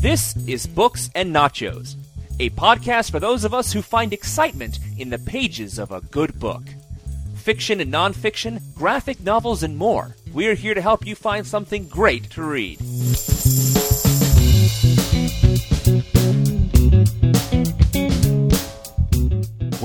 This is Books and Nachos, a podcast for those of us who find excitement in the pages of a good book. Fiction and nonfiction, graphic novels, and more. We're here to help you find something great to read.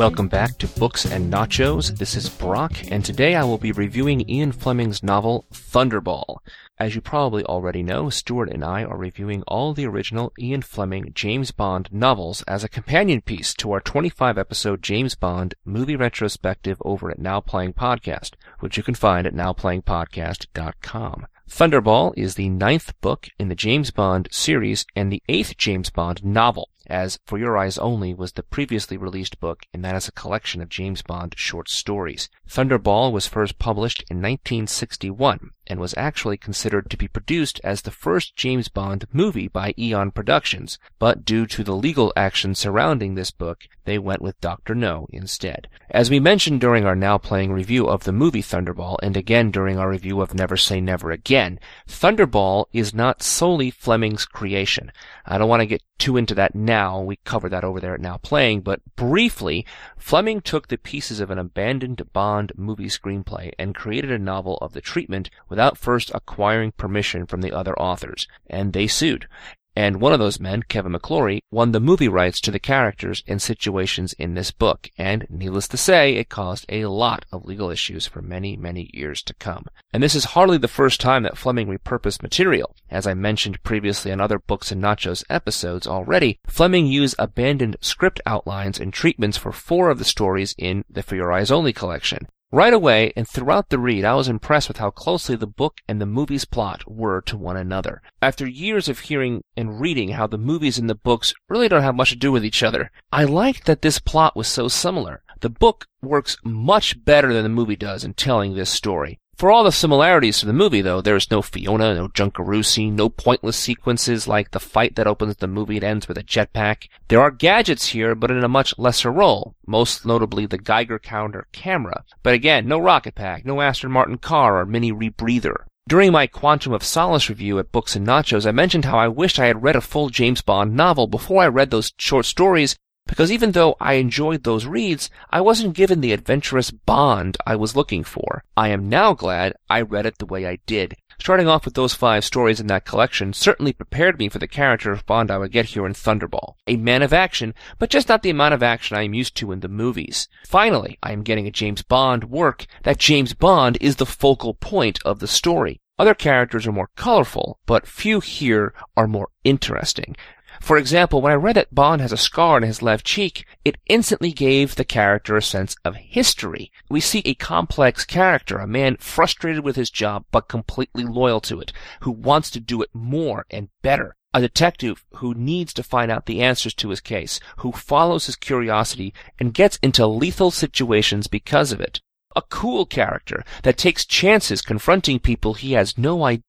Welcome back to Books and Nachos. This is Brock, and today I will be reviewing Ian Fleming's novel Thunderball. As you probably already know, Stuart and I are reviewing all the original Ian Fleming James Bond novels as a companion piece to our 25 episode James Bond movie retrospective over at Now Playing Podcast, which you can find at nowplayingpodcast.com. Thunderball is the ninth book in the James Bond series and the eighth James Bond novel as For Your Eyes Only was the previously released book, and that is a collection of James Bond short stories. Thunderball was first published in 1961 and was actually considered to be produced as the first James Bond movie by Eon Productions, but due to the legal action surrounding this book, they went with Dr. No instead. As we mentioned during our now playing review of the movie Thunderball, and again during our review of Never Say Never Again, Thunderball is not solely Fleming's creation. I don't want to get too into that now. We covered that over there at Now Playing, but briefly, Fleming took the pieces of an abandoned Bond movie screenplay and created a novel of the treatment without first acquiring permission from the other authors, and they sued. And one of those men, Kevin McClory, won the movie rights to the characters and situations in this book, and needless to say, it caused a lot of legal issues for many, many years to come. And this is hardly the first time that Fleming repurposed material. As I mentioned previously on other Books and Nachos episodes already, Fleming used abandoned script outlines and treatments for four of the stories in the For Your Eyes Only collection. Right away, and throughout the read, I was impressed with how closely the book and the movie's plot were to one another. After years of hearing and reading how the movies and the books really don't have much to do with each other, I liked that this plot was so similar. The book works much better than the movie does in telling this story. For all the similarities to the movie, though, there is no Fiona, no Junker scene, no pointless sequences like the fight that opens the movie and ends with a jetpack. There are gadgets here, but in a much lesser role, most notably the Geiger counter camera. But again, no rocket pack, no Aston Martin car or mini rebreather. During my Quantum of Solace review at Books and Nachos, I mentioned how I wished I had read a full James Bond novel before I read those short stories because even though I enjoyed those reads, I wasn't given the adventurous bond I was looking for. I am now glad I read it the way I did. Starting off with those five stories in that collection certainly prepared me for the character of Bond I would get here in Thunderball. A man of action, but just not the amount of action I am used to in the movies. Finally, I am getting a James Bond work that James Bond is the focal point of the story. Other characters are more colorful, but few here are more interesting. For example, when I read that Bond has a scar on his left cheek, it instantly gave the character a sense of history. We see a complex character, a man frustrated with his job but completely loyal to it, who wants to do it more and better. A detective who needs to find out the answers to his case, who follows his curiosity and gets into lethal situations because of it a cool character that takes chances confronting people he has no idea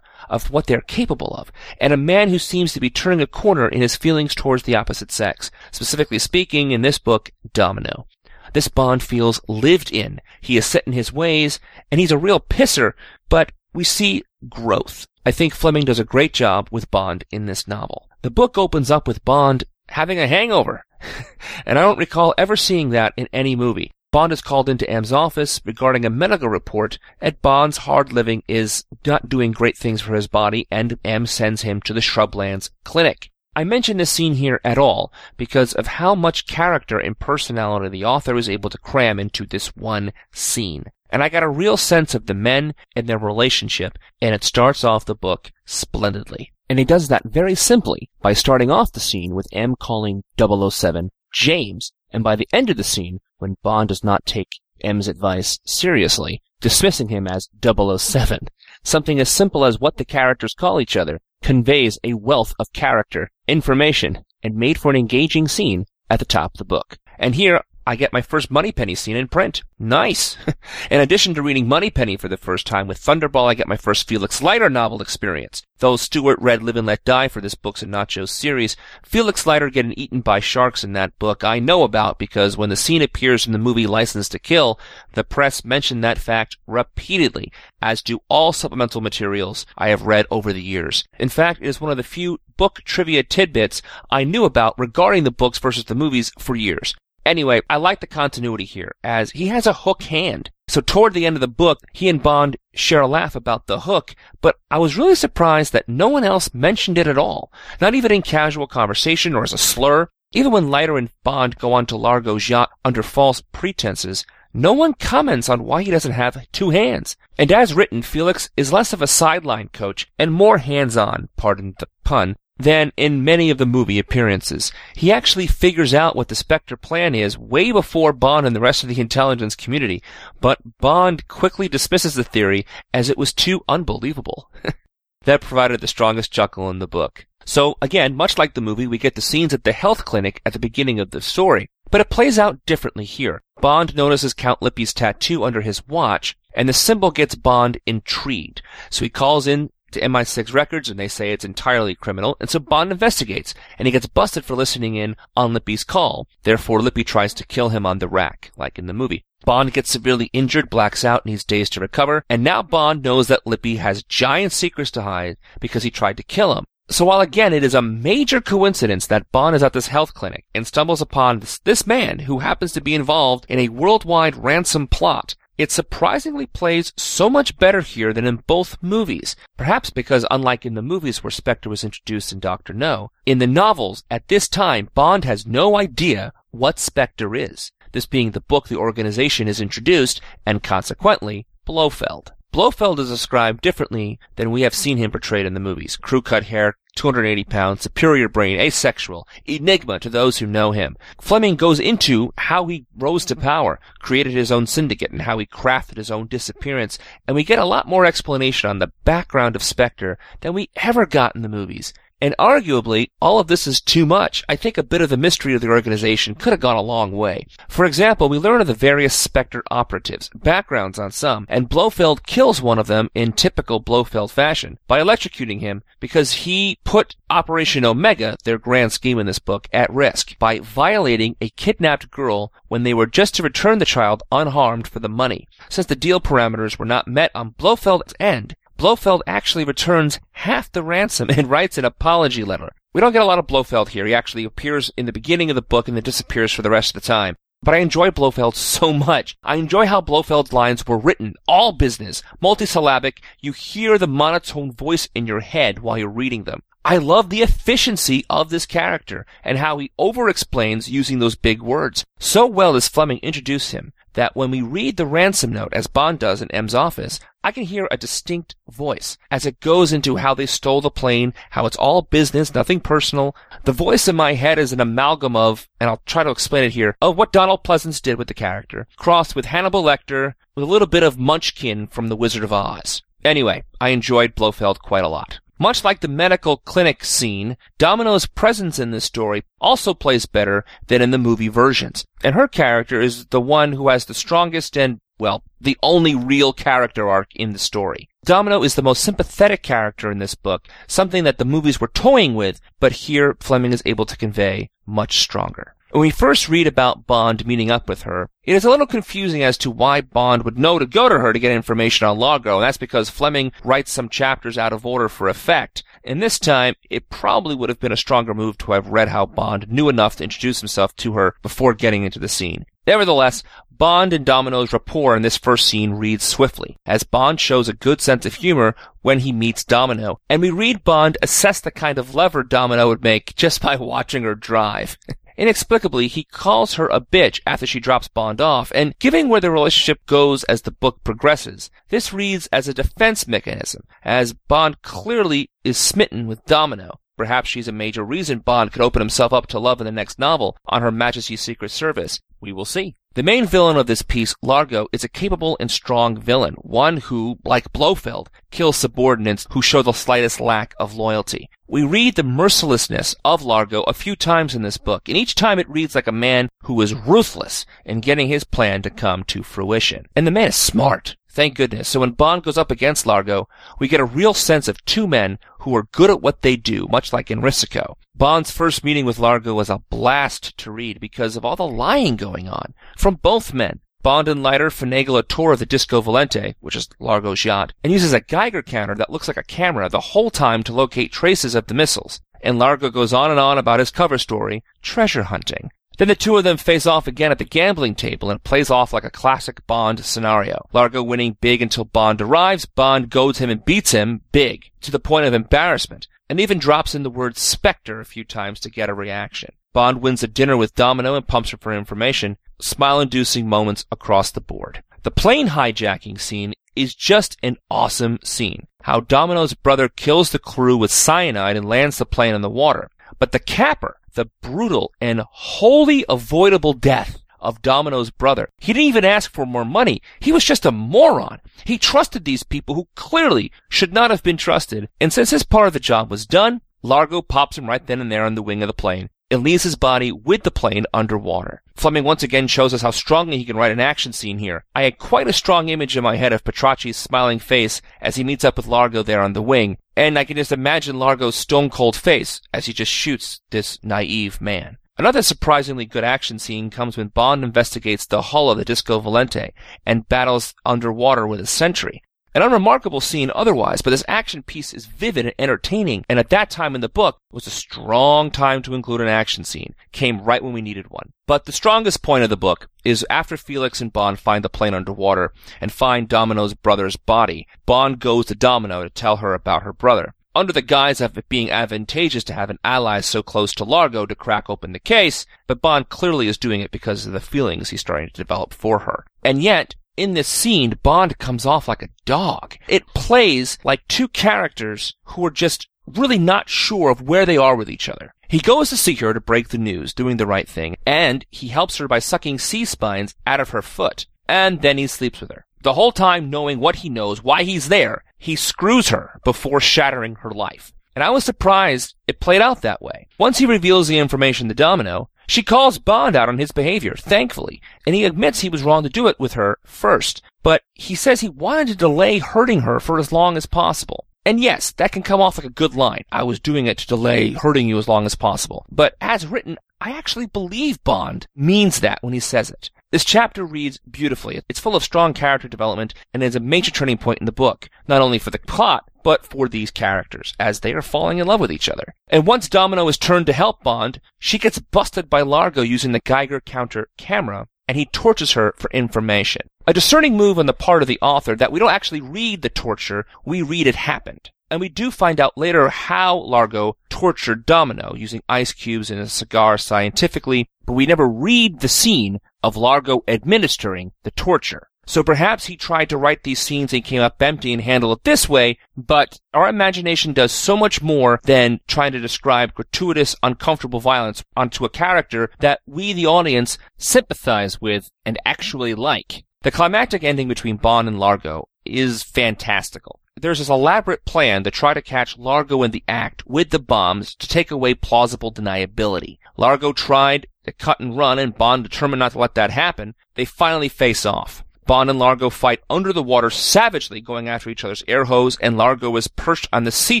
of what they're capable of, and a man who seems to be turning a corner in his feelings towards the opposite sex, specifically speaking in this book, Domino. This Bond feels lived in. He is set in his ways, and he's a real pisser, but we see growth. I think Fleming does a great job with Bond in this novel. The book opens up with Bond having a hangover. and I don't recall ever seeing that in any movie. Bond is called into M's office regarding a medical report that Bond's hard living is not doing great things for his body, and M sends him to the Shrublands Clinic. I mention this scene here at all because of how much character and personality the author is able to cram into this one scene. And I got a real sense of the men and their relationship, and it starts off the book splendidly. And he does that very simply by starting off the scene with M calling 007 James, and by the end of the scene, when Bond does not take M's advice seriously, dismissing him as 007. Something as simple as what the characters call each other conveys a wealth of character, information, and made for an engaging scene at the top of the book. And here, I get my first Moneypenny scene in print. Nice. in addition to reading Moneypenny for the first time with Thunderball, I get my first Felix Leiter novel experience. Though Stuart read Live and Let Die for this Books and Nachos series, Felix Leiter getting eaten by sharks in that book I know about because when the scene appears in the movie License to Kill, the press mentioned that fact repeatedly, as do all supplemental materials I have read over the years. In fact, it is one of the few book trivia tidbits I knew about regarding the books versus the movies for years. Anyway, I like the continuity here, as he has a hook hand. So toward the end of the book, he and Bond share a laugh about the hook, but I was really surprised that no one else mentioned it at all. Not even in casual conversation or as a slur. Even when Leiter and Bond go on to Largo's yacht under false pretenses, no one comments on why he doesn't have two hands. And as written, Felix is less of a sideline coach and more hands-on, pardon the pun, than in many of the movie appearances. He actually figures out what the Spectre plan is way before Bond and the rest of the intelligence community, but Bond quickly dismisses the theory as it was too unbelievable. that provided the strongest chuckle in the book. So again, much like the movie, we get the scenes at the health clinic at the beginning of the story. But it plays out differently here. Bond notices Count Lippe's tattoo under his watch, and the symbol gets Bond intrigued. So he calls in to MI6 records and they say it's entirely criminal, and so Bond investigates, and he gets busted for listening in on Lippe's call. Therefore, Lippe tries to kill him on the rack, like in the movie. Bond gets severely injured, blacks out, and he's days to recover, and now Bond knows that Lippy has giant secrets to hide because he tried to kill him. So while again it is a major coincidence that Bond is at this health clinic and stumbles upon this, this man who happens to be involved in a worldwide ransom plot, it surprisingly plays so much better here than in both movies. Perhaps because unlike in the movies where Spectre was introduced in Doctor No, in the novels, at this time, Bond has no idea what Spectre is. This being the book the organization is introduced, and consequently, Blofeld. Blofeld is described differently than we have seen him portrayed in the movies. Crew cut hair, 280 pounds, superior brain, asexual, enigma to those who know him. Fleming goes into how he rose to power, created his own syndicate, and how he crafted his own disappearance, and we get a lot more explanation on the background of Spectre than we ever got in the movies. And arguably, all of this is too much. I think a bit of the mystery of the organization could have gone a long way. For example, we learn of the various Spectre operatives, backgrounds on some, and Blofeld kills one of them in typical Blofeld fashion by electrocuting him because he put Operation Omega, their grand scheme in this book, at risk by violating a kidnapped girl when they were just to return the child unharmed for the money. Since the deal parameters were not met on Blofeld's end, Blofeld actually returns half the ransom and writes an apology letter. We don't get a lot of Blofeld here. He actually appears in the beginning of the book and then disappears for the rest of the time. But I enjoy Blofeld so much. I enjoy how Blofeld's lines were written. All business. Multisyllabic. You hear the monotone voice in your head while you're reading them. I love the efficiency of this character and how he over-explains using those big words. So well does Fleming introduce him that when we read the ransom note, as Bond does in M's office, I can hear a distinct voice as it goes into how they stole the plane, how it's all business, nothing personal. The voice in my head is an amalgam of, and I'll try to explain it here, of what Donald Pleasence did with the character, crossed with Hannibal Lecter, with a little bit of Munchkin from The Wizard of Oz. Anyway, I enjoyed Blofeld quite a lot. Much like the medical clinic scene, Domino's presence in this story also plays better than in the movie versions. And her character is the one who has the strongest and well, the only real character arc in the story. Domino is the most sympathetic character in this book, something that the movies were toying with, but here Fleming is able to convey much stronger. When we first read about Bond meeting up with her, it is a little confusing as to why Bond would know to go to her to get information on Largo, and that's because Fleming writes some chapters out of order for effect. And this time, it probably would have been a stronger move to have read how Bond knew enough to introduce himself to her before getting into the scene. Nevertheless, Bond and Domino's rapport in this first scene reads swiftly, as Bond shows a good sense of humor when he meets Domino, and we read Bond assess the kind of lover Domino would make just by watching her drive. Inexplicably, he calls her a bitch after she drops Bond off, and given where the relationship goes as the book progresses, this reads as a defense mechanism, as Bond clearly is smitten with Domino. Perhaps she's a major reason Bond could open himself up to love in the next novel on Her Majesty's Secret Service. We will see. The main villain of this piece, Largo, is a capable and strong villain, one who, like Blofeld, kills subordinates who show the slightest lack of loyalty. We read the mercilessness of Largo a few times in this book, and each time it reads like a man who is ruthless in getting his plan to come to fruition. And the man is smart. Thank goodness. So when Bond goes up against Largo, we get a real sense of two men who are good at what they do, much like in Risico. Bond's first meeting with Largo was a blast to read because of all the lying going on from both men. Bond and Leiter finagle a tour of the Disco Volante, which is Largo's yacht, and uses a Geiger counter that looks like a camera the whole time to locate traces of the missiles. And Largo goes on and on about his cover story, treasure hunting. Then the two of them face off again at the gambling table and it plays off like a classic Bond scenario. Largo winning big until Bond arrives, Bond goads him and beats him big, to the point of embarrassment, and even drops in the word Spectre a few times to get a reaction. Bond wins a dinner with Domino and pumps her for information, smile-inducing moments across the board. The plane hijacking scene is just an awesome scene. How Domino's brother kills the crew with cyanide and lands the plane in the water. But the capper, the brutal and wholly avoidable death of Domino's brother. He didn't even ask for more money. He was just a moron. He trusted these people who clearly should not have been trusted. And since his part of the job was done, Largo pops him right then and there on the wing of the plane and leaves his body with the plane underwater. Fleming once again shows us how strongly he can write an action scene here. I had quite a strong image in my head of Petacchi's smiling face as he meets up with Largo there on the wing, and I can just imagine Largo's stone cold face as he just shoots this naive man. Another surprisingly good action scene comes when Bond investigates the hull of the Disco Volante and battles underwater with a sentry. An unremarkable scene otherwise, but this action piece is vivid and entertaining, and at that time in the book was a strong time to include an action scene. Came right when we needed one. But the strongest point of the book is after Felix and Bond find the plane underwater and find Domino's brother's body, Bond goes to Domino to tell her about her brother under the guise of it being advantageous to have an ally so close to Largo to crack open the case, but Bond clearly is doing it because of the feelings he's starting to develop for her. And yet, in this scene, Bond comes off like a dog. It plays like two characters who are just really not sure of where they are with each other. He goes to see her to break the news, doing the right thing, and he helps her by sucking sea spines out of her foot. And then he sleeps with her. The whole time knowing what he knows, why he's there, he screws her before shattering her life. And I was surprised it played out that way. Once he reveals the information to Domino, she calls Bond out on his behavior, thankfully, and he admits he was wrong to do it with her first, but he says he wanted to delay hurting her for as long as possible. And yes, that can come off like a good line. I was doing it to delay hurting you as long as possible. But as written, I actually believe Bond means that when he says it. This chapter reads beautifully. It's full of strong character development and is a major turning point in the book, not only for the plot, but for these characters, as they are falling in love with each other. And once Domino is turned to help Bond, she gets busted by Largo using the Geiger counter camera, and he tortures her for information. A discerning move on the part of the author that we don't actually read the torture, we read it happened. And we do find out later how Largo tortured Domino using ice cubes and a cigar scientifically, but we never read the scene of Largo administering the torture. So perhaps he tried to write these scenes and came up empty and handle it this way, but our imagination does so much more than trying to describe gratuitous, uncomfortable violence onto a character that we, the audience, sympathize with and actually like. The climactic ending between Bond and Largo is fantastical. There's this elaborate plan to try to catch Largo in the act with the bombs to take away plausible deniability. Largo tried to cut and run and Bond determined not to let that happen. They finally face off. Bond and Largo fight under the water savagely, going after each other's air hose, and Largo is perched on the sea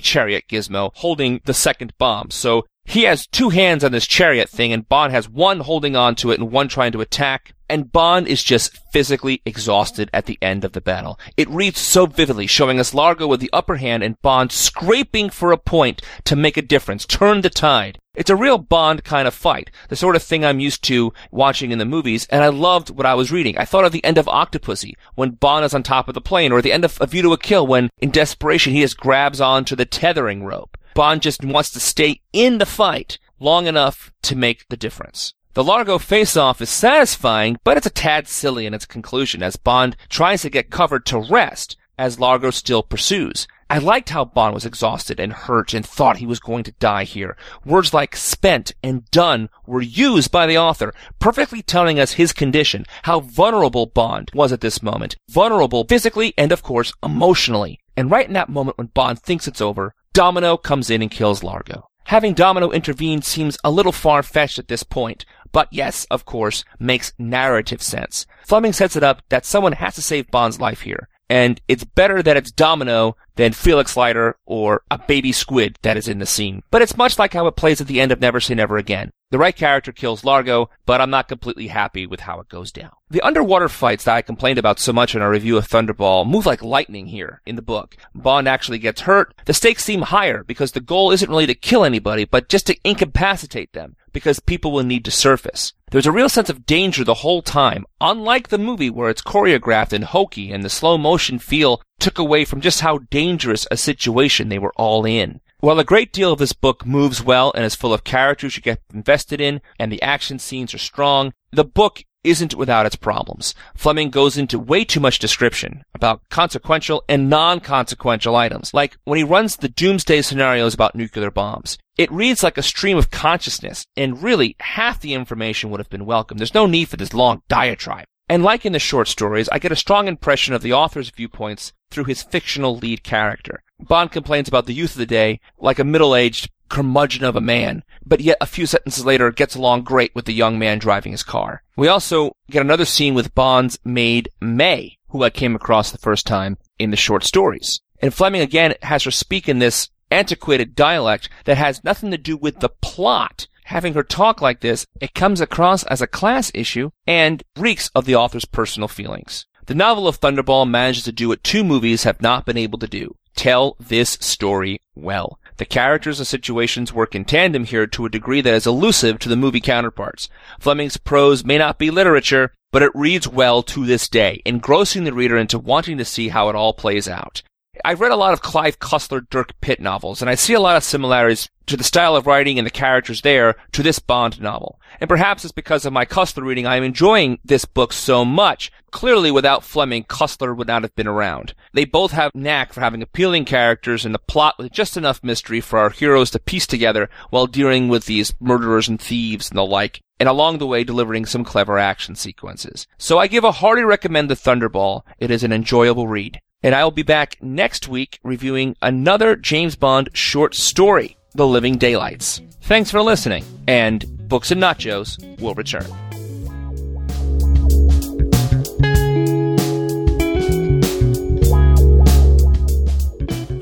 chariot gizmo, holding the second bomb. So he has two hands on this chariot thing, and Bond has one holding on to it and one trying to attack. And Bond is just physically exhausted at the end of the battle. It reads so vividly, showing us Largo with the upper hand and Bond scraping for a point to make a difference, turn the tide. It's a real Bond kind of fight, the sort of thing I'm used to watching in the movies, and I loved what I was reading. I thought of the end of Octopussy, when Bond is on top of the plane, or the end of A View to a Kill, when, in desperation, he just grabs onto the tethering rope. Bond just wants to stay in the fight long enough to make the difference. The Largo face-off is satisfying, but it's a tad silly in its conclusion as Bond tries to get covered to rest as Largo still pursues. I liked how Bond was exhausted and hurt and thought he was going to die here. Words like spent and done were used by the author, perfectly telling us his condition, how vulnerable Bond was at this moment. Vulnerable physically and of course emotionally. And right in that moment when Bond thinks it's over, Domino comes in and kills Largo. Having Domino intervene seems a little far-fetched at this point, but yes, of course, makes narrative sense. Fleming sets it up that someone has to save Bond's life here and it's better that it's Domino than Felix Leiter or a baby squid that is in the scene. But it's much like how it plays at the end of Never Say Never Again. The right character kills Largo, but I'm not completely happy with how it goes down. The underwater fights that I complained about so much in our review of Thunderball move like lightning here in the book. Bond actually gets hurt. The stakes seem higher because the goal isn't really to kill anybody, but just to incapacitate them because people will need to surface. There's a real sense of danger the whole time, unlike the movie where it's choreographed and hokey and the slow motion feel took away from just how dangerous a situation they were all in. While a great deal of this book moves well and is full of characters you get invested in, and the action scenes are strong, the book isn't without its problems. Fleming goes into way too much description about consequential and non-consequential items, like when he runs the doomsday scenarios about nuclear bombs. It reads like a stream of consciousness, and really, half the information would have been welcome. There's no need for this long diatribe. And like in the short stories, I get a strong impression of the author's viewpoints through his fictional lead character. Bond complains about the youth of the day like a middle-aged curmudgeon of a man, but yet a few sentences later gets along great with the young man driving his car. We also get another scene with Bond's maid, May, who I came across the first time in the short stories. And Fleming again has her speak in this antiquated dialect that has nothing to do with the plot. Having her talk like this, it comes across as a class issue and reeks of the author's personal feelings. The novel of Thunderball manages to do what two movies have not been able to do. Tell this story well. The characters and situations work in tandem here to a degree that is elusive to the movie counterparts. Fleming's prose may not be literature, but it reads well to this day, engrossing the reader into wanting to see how it all plays out. I've read a lot of Clive Cussler, Dirk Pitt novels, and I see a lot of similarities to the style of writing and the characters there to this Bond novel. And perhaps it's because of my Cussler reading I am enjoying this book so much. Clearly, without Fleming, Cussler would not have been around. They both have knack for having appealing characters and a plot with just enough mystery for our heroes to piece together while dealing with these murderers and thieves and the like and along the way delivering some clever action sequences. So I give a hearty recommend the Thunderball. It is an enjoyable read. And I will be back next week reviewing another James Bond short story, The Living Daylights. Thanks for listening, and Books and Nachos will return.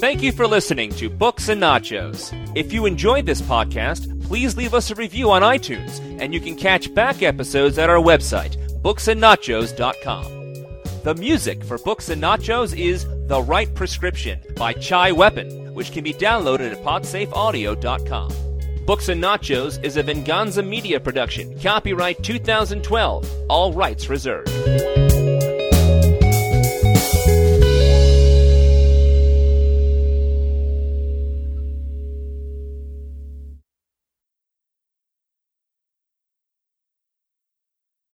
Thank you for listening to Books and Nachos. If you enjoyed this podcast, please leave us a review on iTunes, and you can catch back episodes at our website, booksandnachos.com. The music for Books and Nachos is The Right Prescription by Chai Weapon, which can be downloaded at podsafeaudio.com. Books and Nachos is a Venganza Media production. Copyright 2012. All rights reserved.